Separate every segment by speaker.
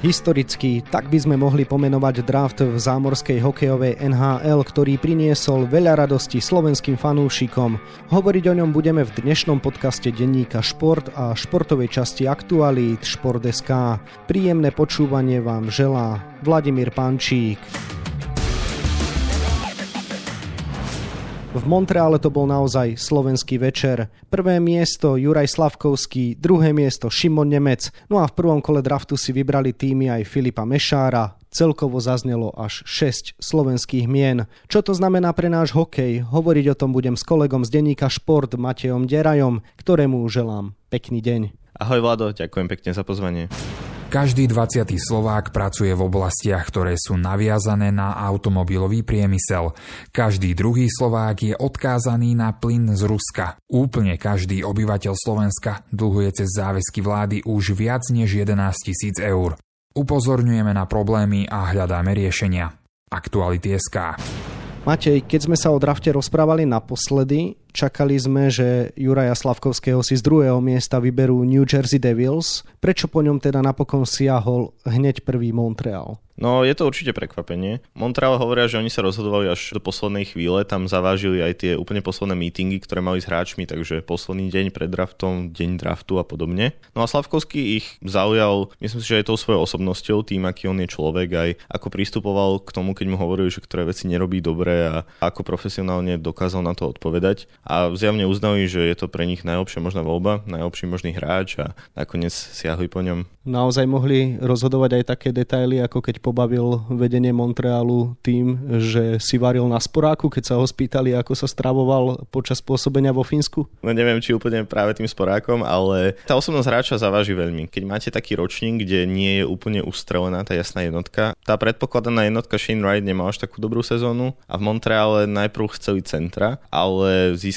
Speaker 1: Historicky, tak by sme mohli pomenovať draft v zámorskej hokejovej NHL, ktorý priniesol veľa radosti slovenským fanúšikom. Hovoriť o ňom budeme v dnešnom podcaste denníka Šport a športovej časti Aktualít Šport.sk. Príjemné počúvanie vám želá Vladimír Pančík. V Montreale to bol naozaj slovenský večer. Prvé miesto Juraj Slavkovský, druhé miesto Šimon Nemec, no a v prvom kole draftu si vybrali týmy aj Filipa Mešára, celkovo zaznelo až 6 slovenských mien. Čo to znamená pre náš hokej? Hovoriť o tom budem s kolegom z denníka Šport Matejom Derajom, ktorému želám pekný deň.
Speaker 2: Ahoj Vlado, ďakujem pekne za pozvanie.
Speaker 3: Každý 20. Slovák pracuje v oblastiach, ktoré sú naviazané na automobilový priemysel. Každý druhý Slovák je odkázaný na plyn z Ruska. Úplne každý obyvateľ Slovenska dlhuje cez záväzky vlády už viac než 11 tisíc eur. Upozorňujeme na problémy a hľadáme riešenia. Aktuality SK.
Speaker 1: Matej, keď sme sa o drafte rozprávali naposledy, Čakali sme, že Juraja Slavkovského si z druhého miesta vyberú New Jersey Devils. Prečo po ňom teda napokon siahol hneď prvý Montreal?
Speaker 2: No, je to určite prekvapenie. Montreal hovoria, že oni sa rozhodovali až do poslednej chvíle, tam zavážili aj tie úplne posledné meetingy, ktoré mali s hráčmi, takže posledný deň pred draftom, deň draftu a podobne. No a Slavkovský ich zaujal, myslím si, že aj tou svojou osobnosťou, tým, aký on je človek, aj ako pristupoval k tomu, keď mu hovorili, že ktoré veci nerobí dobre a ako profesionálne dokázal na to odpovedať a zjavne uznali, že je to pre nich najlepšia možná voľba, najlepší možný hráč a nakoniec siahli po ňom.
Speaker 1: Naozaj mohli rozhodovať aj také detaily, ako keď pobavil vedenie Montrealu tým, že si varil na sporáku, keď sa ho spýtali, ako sa stravoval počas pôsobenia vo Fínsku?
Speaker 2: No neviem, či úplne práve tým sporákom, ale tá osobnosť hráča zaváži veľmi. Keď máte taký ročník, kde nie je úplne ustrelená tá jasná jednotka, tá predpokladaná jednotka Shane Wright nemá až takú dobrú sezónu a v Montreale najprv chceli centra, ale získali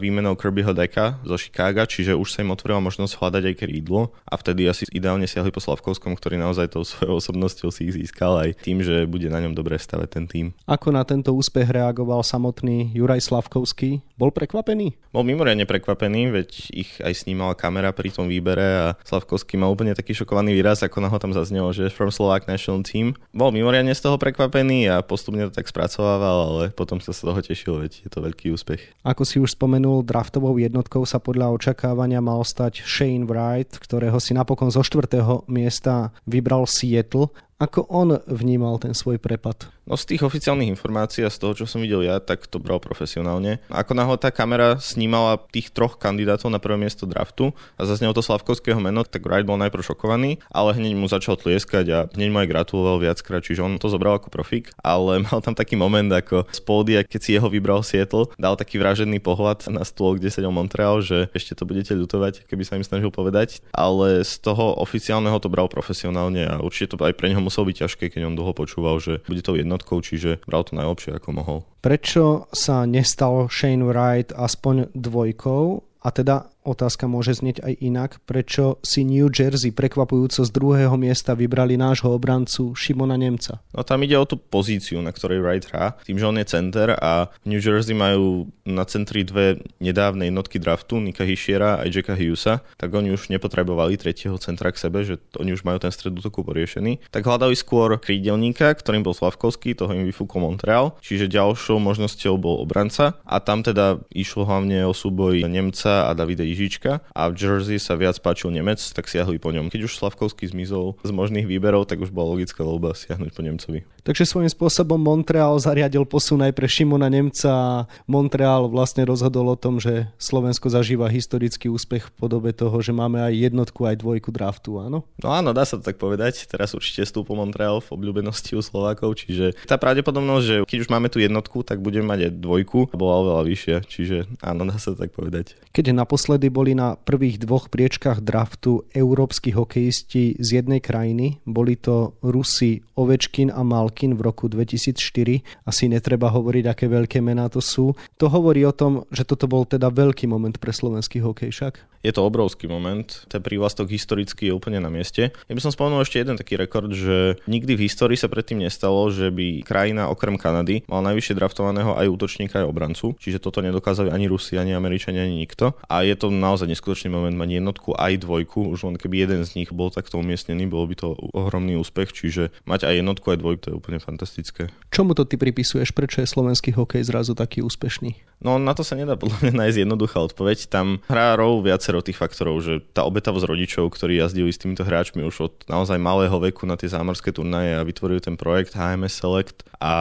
Speaker 2: výmenou Kirbyho Deka zo Chicaga, čiže už sa im otvorila možnosť hľadať aj krídlo a vtedy asi ideálne siahli po Slavkovskom, ktorý naozaj tou svojou osobnosťou si ich získal aj tým, že bude na ňom dobre stavať ten tým.
Speaker 1: Ako na tento úspech reagoval samotný Juraj Slavkovský? Bol prekvapený?
Speaker 2: Bol mimoriadne prekvapený, veď ich aj snímala kamera pri tom výbere a Slavkovský mal úplne taký šokovaný výraz, ako na ho tam zaznelo, že from Slovak National Team. Bol mimoriadne z toho prekvapený a postupne to tak spracovával, ale potom sa z toho tešil, veď je to veľký úspech.
Speaker 1: Ako si si už spomenul, draftovou jednotkou sa podľa očakávania mal stať Shane Wright, ktorého si napokon zo štvrtého miesta vybral Seattle. Ako on vnímal ten svoj prepad?
Speaker 2: No z tých oficiálnych informácií a z toho, čo som videl ja, tak to bral profesionálne. Ako náhle tá kamera snímala tých troch kandidátov na prvé miesto draftu a zaznelo to Slavkovského meno, tak Wright bol najprv šokovaný, ale hneď mu začal tlieskať a hneď mu aj gratuloval viackrát, čiže on to zobral ako profik, ale mal tam taký moment ako z pódia, keď si jeho vybral Seattle, dal taký vražený pohľad na stôl, kde sedel Montreal, že ešte to budete ľutovať, keby sa im snažil povedať, ale z toho oficiálneho to bral profesionálne a určite to aj pre neho muselo byť ťažké, keď on dlho počúval, že bude to jednotkou, čiže bral to najlepšie ako mohol.
Speaker 1: Prečo sa nestal Shane Wright aspoň dvojkou? A teda Otázka môže znieť aj inak. Prečo si New Jersey prekvapujúco z druhého miesta vybrali nášho obrancu Šimona Nemca?
Speaker 2: No tam ide o tú pozíciu, na ktorej Wright hrá. Tým, že on je center a New Jersey majú na centri dve nedávne jednotky draftu, Nika Hishiera a Jacka Hughesa, tak oni už nepotrebovali tretieho centra k sebe, že oni už majú ten stred útoku poriešený. Tak hľadali skôr krídelníka, ktorým bol Slavkovský, toho im vyfúkol Montreal, čiže ďalšou možnosťou bol obranca a tam teda išlo hlavne o súboj Nemca a Davide Jižička a v Jersey sa viac páčil Nemec, tak siahli po ňom. Keď už Slavkovský zmizol z možných výberov, tak už bola logická voľba siahnuť po Nemcovi.
Speaker 1: Takže svojím spôsobom Montreal zariadil posun aj pre Šimona Nemca Montreal vlastne rozhodol o tom, že Slovensko zažíva historický úspech v podobe toho, že máme aj jednotku, aj dvojku draftu, áno?
Speaker 2: No áno, dá sa to tak povedať. Teraz určite stúpol Montreal v obľúbenosti u Slovákov, čiže tá pravdepodobnosť, že keď už máme tú jednotku, tak budeme mať aj dvojku, bola oveľa vyššia, čiže áno, dá sa to tak povedať.
Speaker 1: Keď naposledy boli na prvých dvoch priečkách draftu európsky hokejisti z jednej krajiny, boli to Rusi Ovečkin a Malkin Malkin v roku 2004. Asi netreba hovoriť, aké veľké mená to sú. To hovorí o tom, že toto bol teda veľký moment pre slovenský hokej však.
Speaker 2: Je to obrovský moment. Ten prívlastok historicky je úplne na mieste. Ja by som spomenul ešte jeden taký rekord, že nikdy v histórii sa predtým nestalo, že by krajina okrem Kanady mala najvyššie draftovaného aj útočníka, aj obrancu. Čiže toto nedokázali ani Rusi, ani Američania, ani nikto. A je to naozaj neskutočný moment mať jednotku aj dvojku. Už len keby jeden z nich bol takto umiestnený, bolo by to ohromný úspech. Čiže mať aj jednotku, aj dvojku, to je úplne fantastické.
Speaker 1: Čomu to ty pripisuješ? Prečo je slovenský hokej zrazu taký úspešný?
Speaker 2: No na to sa nedá podľa mňa nájsť jednoduchá odpoveď. Tam hrá rolu viacero tých faktorov, že tá obetavosť rodičov, ktorí jazdili s týmito hráčmi už od naozaj malého veku na tie zámorské turnaje a vytvorili ten projekt HMS Select a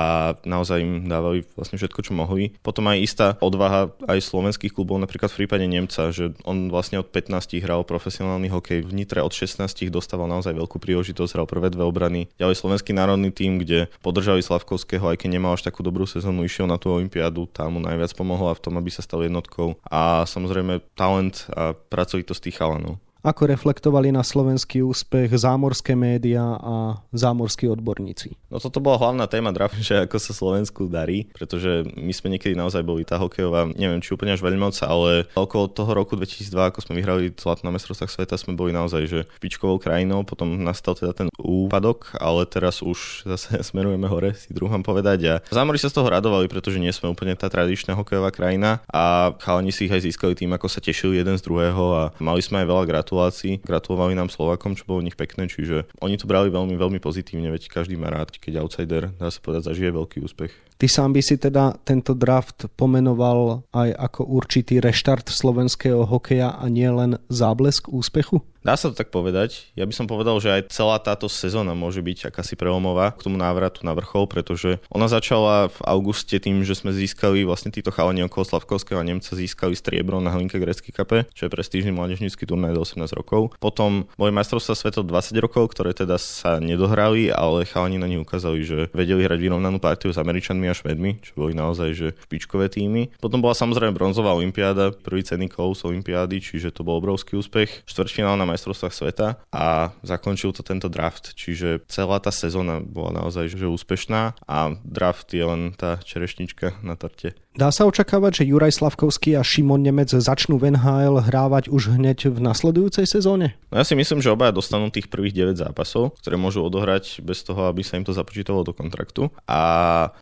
Speaker 2: naozaj im dávali vlastne všetko, čo mohli. Potom aj istá odvaha aj slovenských klubov, napríklad v prípade Nemca, že on vlastne od 15 hral profesionálny hokej v Nitre, od 16 dostával naozaj veľkú príležitosť, hral prvé dve obrany. Ďalej slovenský národný tým, kde podržali Slavkovského, aj keď nemal až takú dobrú sezónu, išiel na tú olympiádu, tam mu najviac pomohla v tom, aby sa stal jednotkou. A samozrejme talent a pracovitosť tých chalanov
Speaker 1: ako reflektovali na slovenský úspech zámorské médiá a zámorskí odborníci.
Speaker 2: No toto bola hlavná téma draft, že ako sa Slovensku darí, pretože my sme niekedy naozaj boli tá hokejová, neviem či úplne až veľmoc, ale okolo toho roku 2002, ako sme vyhrali zlat na mestrovstvách sveta, sme boli naozaj že špičkovou krajinou, potom nastal teda ten úpadok, ale teraz už zase smerujeme hore, si druhám povedať. A zámori sa z toho radovali, pretože nie sme úplne tá tradičná hokejová krajina a chalani si ich aj získali tým, ako sa tešili jeden z druhého a mali sme aj veľa gratulácií gratulácií. Gratulovali nám Slovakom, čo bolo u nich pekné, čiže oni to brali veľmi, veľmi pozitívne, veď každý má rád, keď outsider, dá sa povedať, zažije veľký úspech.
Speaker 1: Ty sám by si teda tento draft pomenoval aj ako určitý reštart slovenského hokeja a nie len záblesk úspechu?
Speaker 2: Dá sa to tak povedať. Ja by som povedal, že aj celá táto sezóna môže byť akási prelomová k tomu návratu na vrchol, pretože ona začala v auguste tým, že sme získali vlastne títo chalani okolo Slavkovského a Nemca získali striebro na Hlinke Grecký kape, čo je prestížny mládežnícky turnaj do 18 rokov. Potom boli majstrovstvá sveta 20 rokov, ktoré teda sa nedohrali, ale chalani na nich ukázali, že vedeli hrať vyrovnanú partiu s Američanmi a Švedmi, čo boli naozaj že špičkové týmy. Potom bola samozrejme bronzová olimpiáda, prvý cenný kous olimpiády, čiže to bol obrovský úspech. Štvrťfinál na majstrovstvách sveta a zakončil to tento draft, čiže celá tá sezóna bola naozaj že úspešná a draft je len tá čerešnička na torte.
Speaker 1: Dá sa očakávať, že Juraj Slavkovský a Šimon Nemec začnú v NHL hrávať už hneď v nasledujúcej sezóne?
Speaker 2: No ja si myslím, že obaja dostanú tých prvých 9 zápasov, ktoré môžu odohrať bez toho, aby sa im to započítalo do kontraktu. A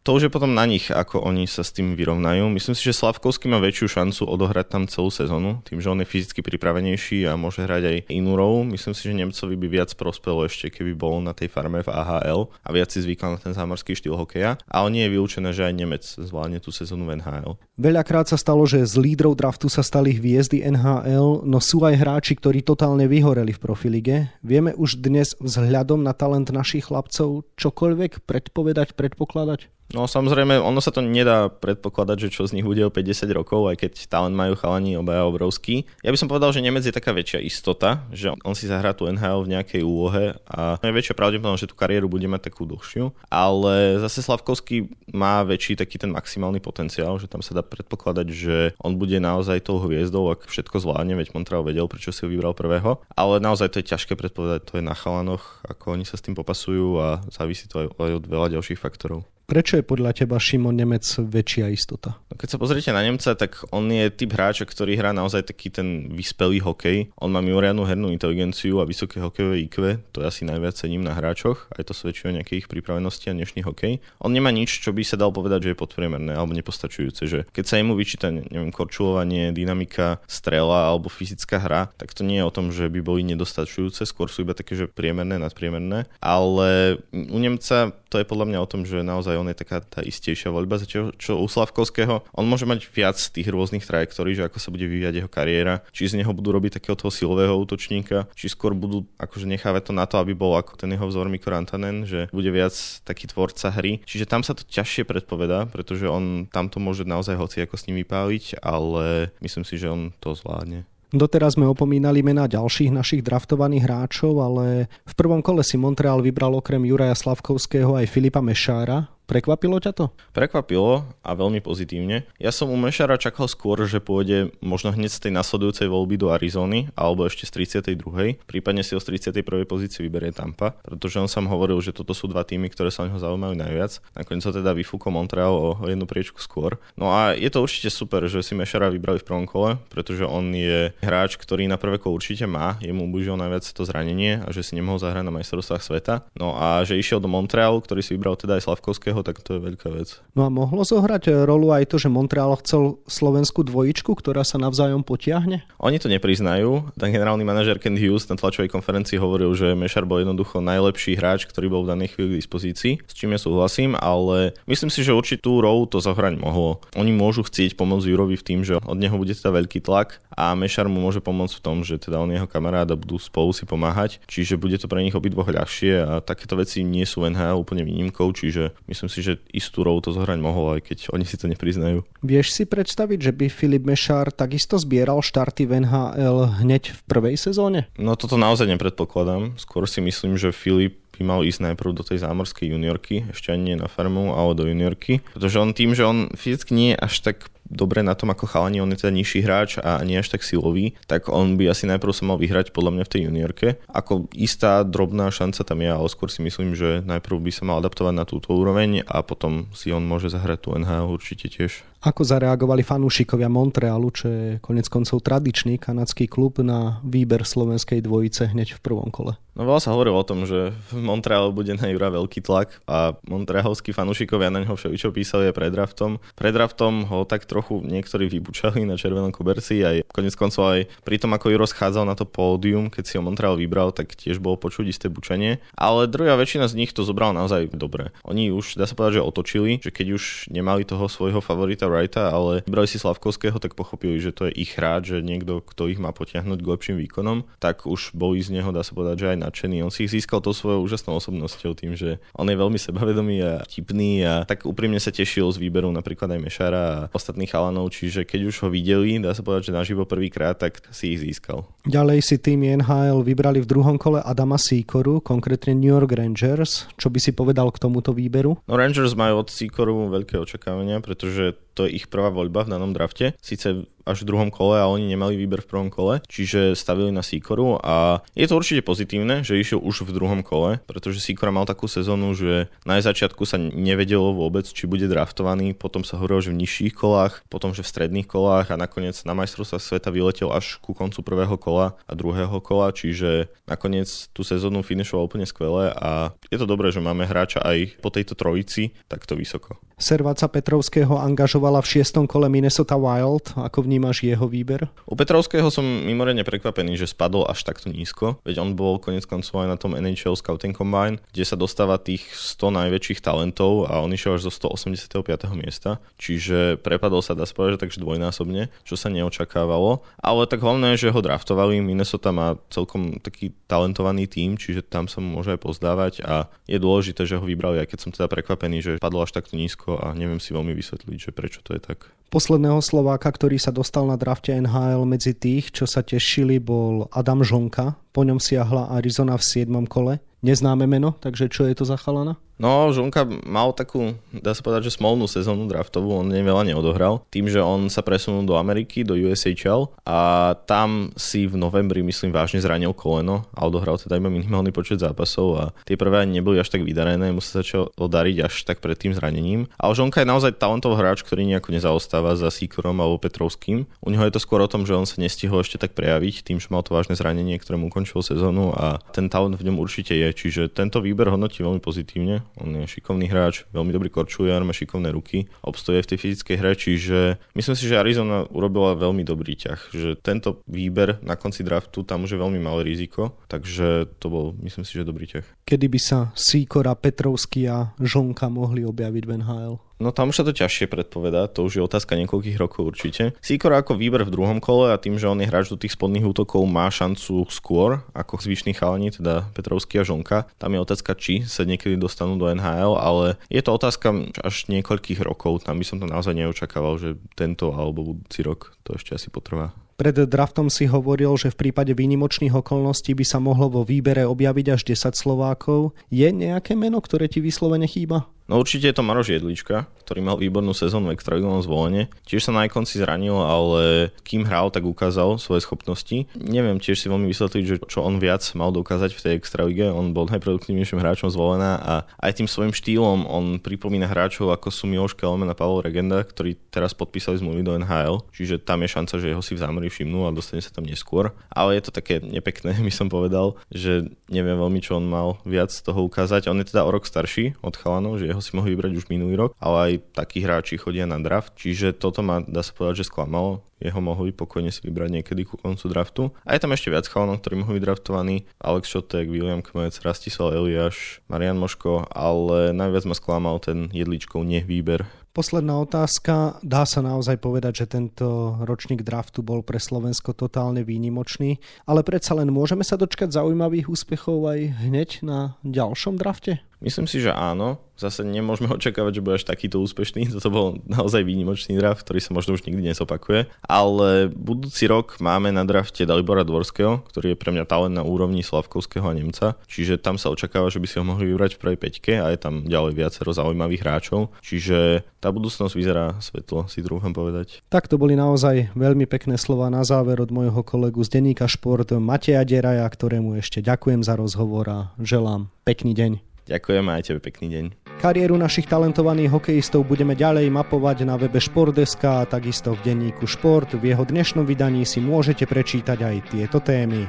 Speaker 2: to už je potom na nich, ako oni sa s tým vyrovnajú. Myslím si, že Slavkovský má väčšiu šancu odohrať tam celú sezónu, tým, že on je fyzicky pripravenejší a môže hrať aj inú rolu. Myslím si, že Nemcovi by viac prospelo ešte, keby bol na tej farme v AHL a viac si zvykal na ten zámorský štýl hokeja. Ale nie je vylúčené, že aj Nemec zvládne tú sezónu v NHL.
Speaker 1: Veľakrát sa stalo, že z lídrov draftu sa stali hviezdy NHL, no sú aj hráči, ktorí totálne vyhoreli v profilige. Vieme už dnes vzhľadom na talent našich chlapcov čokoľvek predpovedať, predpokladať?
Speaker 2: No samozrejme, ono sa to nedá predpokladať, že čo z nich bude o 50 rokov, aj keď talent majú chalani obaja obrovský. Ja by som povedal, že Nemec je taká väčšia istota, že on si zahrá tú NHL v nejakej úlohe a je väčšia pravdepodobnosť, že tú kariéru bude mať takú dlhšiu. Ale zase Slavkovský má väčší taký ten maximálny potenciál, že tam sa dá predpokladať, že on bude naozaj tou hviezdou, ak všetko zvládne, veď Montreal vedel, prečo si ho vybral prvého. Ale naozaj to je ťažké predpovedať, to je na chalanoch, ako oni sa s tým popasujú a závisí to aj od veľa ďalších faktorov.
Speaker 1: Prečo je podľa teba Šimon Nemec väčšia istota?
Speaker 2: No keď sa pozriete na Nemca, tak on je typ hráča, ktorý hrá naozaj taký ten vyspelý hokej. On má mimoriadnu hernú inteligenciu a vysoké hokejové IQ, to ja si najviac cením na hráčoch, aj to svedčí o nejakej pripravenosti a dnešný hokej. On nemá nič, čo by sa dal povedať, že je podpriemerné alebo nepostačujúce, že keď sa jemu vyčíta, neviem, korčulovanie, dynamika, strela alebo fyzická hra, tak to nie je o tom, že by boli nedostačujúce, skôr sú iba také, že priemerné, nadpriemerné, ale u Nemca to je podľa mňa o tom, že naozaj on je taká tá istejšia voľba, čo, čo u Slavkovského, on môže mať viac tých rôznych trajektórií, že ako sa bude vyvíjať jeho kariéra, či z neho budú robiť takého toho silového útočníka, či skôr budú akože nechávať to na to, aby bol ako ten jeho vzor Mikko Rantanen, že bude viac taký tvorca hry. Čiže tam sa to ťažšie predpovedá, pretože on tam to môže naozaj hoci ako s ním vypáliť, ale myslím si, že on to zvládne.
Speaker 1: Doteraz sme opomínali mená ďalších našich draftovaných hráčov, ale v prvom kole si Montreal vybral okrem Juraja Slavkovského aj Filipa Mešára, Prekvapilo ťa to?
Speaker 2: Prekvapilo a veľmi pozitívne. Ja som u Mešara čakal skôr, že pôjde možno hneď z tej nasledujúcej voľby do Arizony alebo ešte z 32. Prípadne si ho z 31. pozície vyberie Tampa, pretože on sám hovoril, že toto sú dva týmy, ktoré sa o neho zaujímajú najviac. Nakoniec ho teda vyfúkol Montreal o jednu priečku skôr. No a je to určite super, že si Mešara vybrali v prvom kole, pretože on je hráč, ktorý na prvé kolo určite má, jemu ubližilo najviac to zranenie a že si nemohol zahrať na majstrovstvách sveta. No a že išiel do Montrealu, ktorý si vybral teda aj Slavkovského, tak to je veľká vec.
Speaker 1: No a mohlo zohrať rolu aj to, že Montreal chcel slovenskú dvojičku, ktorá sa navzájom potiahne?
Speaker 2: Oni to nepriznajú. Ten generálny manažer Ken Hughes na tlačovej konferencii hovoril, že Mešar bol jednoducho najlepší hráč, ktorý bol v danej chvíli k dispozícii, s čím ja súhlasím, ale myslím si, že určitú rolu to zahrať mohlo. Oni môžu chcieť pomôcť Jurovi v tým, že od neho bude teda veľký tlak a Mešar mu môže pomôcť v tom, že teda on jeho kamarád a budú spolu si pomáhať, čiže bude to pre nich obidvoch ľahšie a takéto veci nie sú NHL úplne výnimkou, čiže myslím si, že istú rolu to zohrať mohol, aj keď oni si to nepriznajú.
Speaker 1: Vieš si predstaviť, že by Filip Mešár takisto zbieral štarty v NHL hneď v prvej sezóne?
Speaker 2: No toto naozaj nepredpokladám. Skôr si myslím, že Filip by mal ísť najprv do tej zámorskej juniorky, ešte ani nie na farmu, ale do juniorky. Pretože on tým, že on fyzicky nie je až tak dobre na tom ako chalani, on je teda nižší hráč a nie až tak silový, tak on by asi najprv sa mal vyhrať podľa mňa v tej juniorke. Ako istá drobná šanca tam je, ale skôr si myslím, že najprv by sa mal adaptovať na túto úroveň a potom si on môže zahrať tú NHL určite tiež.
Speaker 1: Ako zareagovali fanúšikovia Montrealu, čo je konec koncov tradičný kanadský klub na výber slovenskej dvojice hneď v prvom kole?
Speaker 2: No veľa sa hovorilo o tom, že v Montrealu bude na Jura veľký tlak a montrealskí fanúšikovia na neho všeličo písali aj pred draftom. Pred draftom ho tak trochu niektorí vybučali na červenom koberci aj konec koncov aj pri tom, ako Juro schádzal na to pódium, keď si ho Montreal vybral, tak tiež bolo počuť isté bučenie. Ale druhá väčšina z nich to zobral naozaj dobre. Oni už, dá sa povedať, že otočili, že keď už nemali toho svojho favorita Wrighta, ale vybrali si Slavkovského, tak pochopili, že to je ich hráč, že niekto, kto ich má potiahnuť k lepším výkonom, tak už boli z neho, dá sa povedať, že aj nadšený. On si ich získal to svojou úžasnou osobnosťou tým, že on je veľmi sebavedomý a tipný a tak úprimne sa tešil z výberu napríklad aj Mešara a ostatných chalanov, čiže keď už ho videli, dá sa povedať, že naživo prvýkrát, tak si ich získal.
Speaker 1: Ďalej si tým NHL vybrali v druhom kole Adama Sikoru, konkrétne New York Rangers. Čo by si povedal k tomuto výberu?
Speaker 2: No Rangers majú od Sikoru veľké očakávania, pretože to je ich prvá voľba v danom drafte. Sice až v druhom kole a oni nemali výber v prvom kole, čiže stavili na Sikoru a je to určite pozitívne, že išiel už v druhom kole, pretože Sikora mal takú sezónu, že na začiatku sa nevedelo vôbec, či bude draftovaný, potom sa hovorilo, že v nižších kolách, potom, že v stredných kolách a nakoniec na majstrovstvá sveta vyletel až ku koncu prvého kola a druhého kola, čiže nakoniec tú sezónu finišoval úplne skvelé a je to dobré, že máme hráča aj po tejto trojici takto vysoko.
Speaker 1: Serváca Petrovského angažovala v šiestom kole Minnesota Wild. Ako vnímaš jeho výber?
Speaker 2: U Petrovského som mimoriadne prekvapený, že spadol až takto nízko, veď on bol konec koncov aj na tom NHL Scouting Combine, kde sa dostáva tých 100 najväčších talentov a on išiel až zo 185. miesta, čiže prepadol sa, dá sa povedať, takže dvojnásobne, čo sa neočakávalo. Ale tak hlavné je, že ho draftovali, Minnesota má celkom taký talentovaný tým, čiže tam sa mu môže aj pozdávať a je dôležité, že ho vybrali, aj keď som teda prekvapený, že padol až takto nízko a neviem si veľmi vysvetliť, že prečo to je tak.
Speaker 1: Posledného Slováka, ktorý sa dostal na drafte NHL medzi tých, čo sa tešili, bol Adam Žonka. Po ňom siahla Arizona v 7. kole. Neznáme meno, takže čo je to za chalana?
Speaker 2: No, Žonka mal takú, dá sa povedať, že smolnú sezónu draftovú, on veľa neodohral, tým, že on sa presunul do Ameriky, do USHL a tam si v novembri, myslím, vážne zranil koleno a odohral teda iba minimálny počet zápasov a tie prvé ani neboli až tak vydarené, mu sa začal odariť až tak pred tým zranením. Ale Žonka je naozaj talentový hráč, ktorý nejako nezaostáva za Sikorom alebo Petrovským. U neho je to skôr o tom, že on sa nestihol ešte tak prejaviť tým, že mal to vážne zranenie, ktoré mu ukončilo sezónu a ten talent v ňom určite je, čiže tento výber hodnotí veľmi pozitívne on je šikovný hráč, veľmi dobrý korčuliar, má šikovné ruky, obstoje v tej fyzickej hre, čiže myslím si, že Arizona urobila veľmi dobrý ťah, že tento výber na konci draftu tam už je veľmi malé riziko, takže to bol, myslím si, že dobrý ťah.
Speaker 1: Kedy by sa Sýkora, Petrovský a Žonka mohli objaviť v NHL?
Speaker 2: No tam už sa to ťažšie predpovedá, to už je otázka niekoľkých rokov určite. Sikora ako výber v druhom kole a tým, že on je hráč do tých spodných útokov, má šancu skôr ako zvyšní chalani, teda Petrovský a Žonka. Tam je otázka, či sa niekedy dostanú do NHL, ale je to otázka až niekoľkých rokov. Tam by som to naozaj neočakával, že tento alebo budúci rok to ešte asi potrvá.
Speaker 1: Pred draftom si hovoril, že v prípade výnimočných okolností by sa mohlo vo výbere objaviť až 10 Slovákov. Je nejaké meno, ktoré ti vyslovene chýba?
Speaker 2: No určite je to Maroš Jedlička, ktorý mal výbornú sezónu v extraligovom zvolenie. Tiež sa na konci zranil, ale kým hral, tak ukázal svoje schopnosti. Neviem tiež si veľmi vysvetliť, že čo on viac mal dokázať v tej extralige. On bol najproduktívnejším hráčom zvolená a aj tým svojim štýlom on pripomína hráčov ako sú Miloš Kelmen a Pavel Regenda, ktorí teraz podpísali zmluvy do NHL, čiže tam je šanca, že jeho si v zámeri všimnú a dostane sa tam neskôr. Ale je to také nepekné, by som povedal, že neviem veľmi, čo on mal viac z toho ukázať. On je teda o rok starší od chalanov, že jeho si mohli vybrať už minulý rok, ale aj takí hráči chodia na draft, čiže toto ma dá sa povedať, že sklamalo. Jeho mohli pokojne si vybrať niekedy ku koncu draftu. A je tam ešte viac chalanov, ktorí mohli byť draftovaní. Alex Šotek, William Kmec, Rastislav Eliáš, Marian Moško, ale najviac ma sklamal ten jedličkov nevýber
Speaker 1: Posledná otázka. Dá sa naozaj povedať, že tento ročník draftu bol pre Slovensko totálne výnimočný, ale predsa len môžeme sa dočkať zaujímavých úspechov aj hneď na ďalšom drafte?
Speaker 2: Myslím si, že áno. Zase nemôžeme očakávať, že bude až takýto úspešný. Toto bol naozaj výnimočný draft, ktorý sa možno už nikdy nezopakuje. Ale budúci rok máme na drafte Dalibora Dvorského, ktorý je pre mňa talent na úrovni Slavkovského a Nemca. Čiže tam sa očakáva, že by si ho mohli vybrať v prvej peťke a je tam ďalej viacero zaujímavých hráčov. Čiže tá budúcnosť vyzerá svetlo, si druhom povedať.
Speaker 1: Tak to boli naozaj veľmi pekné slova na záver od môjho kolegu z denníka Šport Mateja Deraja, ktorému ešte ďakujem za rozhovor a želám pekný deň.
Speaker 2: Ďakujem aj tebe pekný deň.
Speaker 1: Kariéru našich talentovaných hokejistov budeme ďalej mapovať na webe Športdeska a takisto v denníku Šport. V jeho dnešnom vydaní si môžete prečítať aj tieto témy.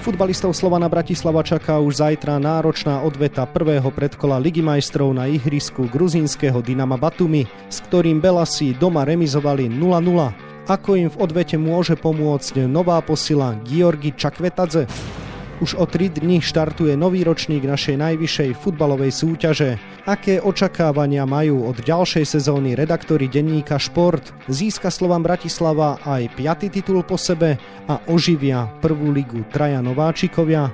Speaker 1: Futbalistov Slovana Bratislava čaká už zajtra náročná odveta prvého predkola Ligy majstrov na ihrisku gruzínskeho Dynama Batumi, s ktorým Belasi doma remizovali 0-0. Ako im v odvete môže pomôcť nová posila Georgi Čakvetadze? Už o 3 dní štartuje nový ročník našej najvyššej futbalovej súťaže. Aké očakávania majú od ďalšej sezóny redaktori denníka Šport? Získa Slovan Bratislava aj piatý titul po sebe a oživia prvú ligu traja nováčikovia?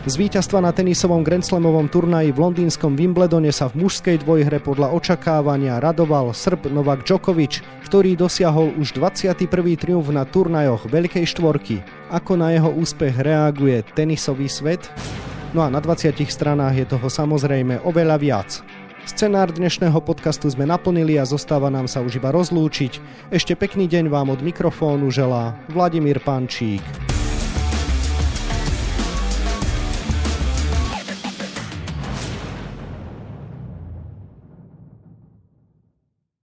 Speaker 1: Z víťazstva na tenisovom Grandslamovom turnaji v londýnskom Wimbledone sa v mužskej dvojhre podľa očakávania radoval Srb Novak Djokovic, ktorý dosiahol už 21. triumf na turnajoch Veľkej štvorky. Ako na jeho úspech reaguje tenisový svet? No a na 20 stranách je toho samozrejme oveľa viac. Scenár dnešného podcastu sme naplnili a zostáva nám sa už iba rozlúčiť. Ešte pekný deň vám od mikrofónu želá Vladimír Pančík.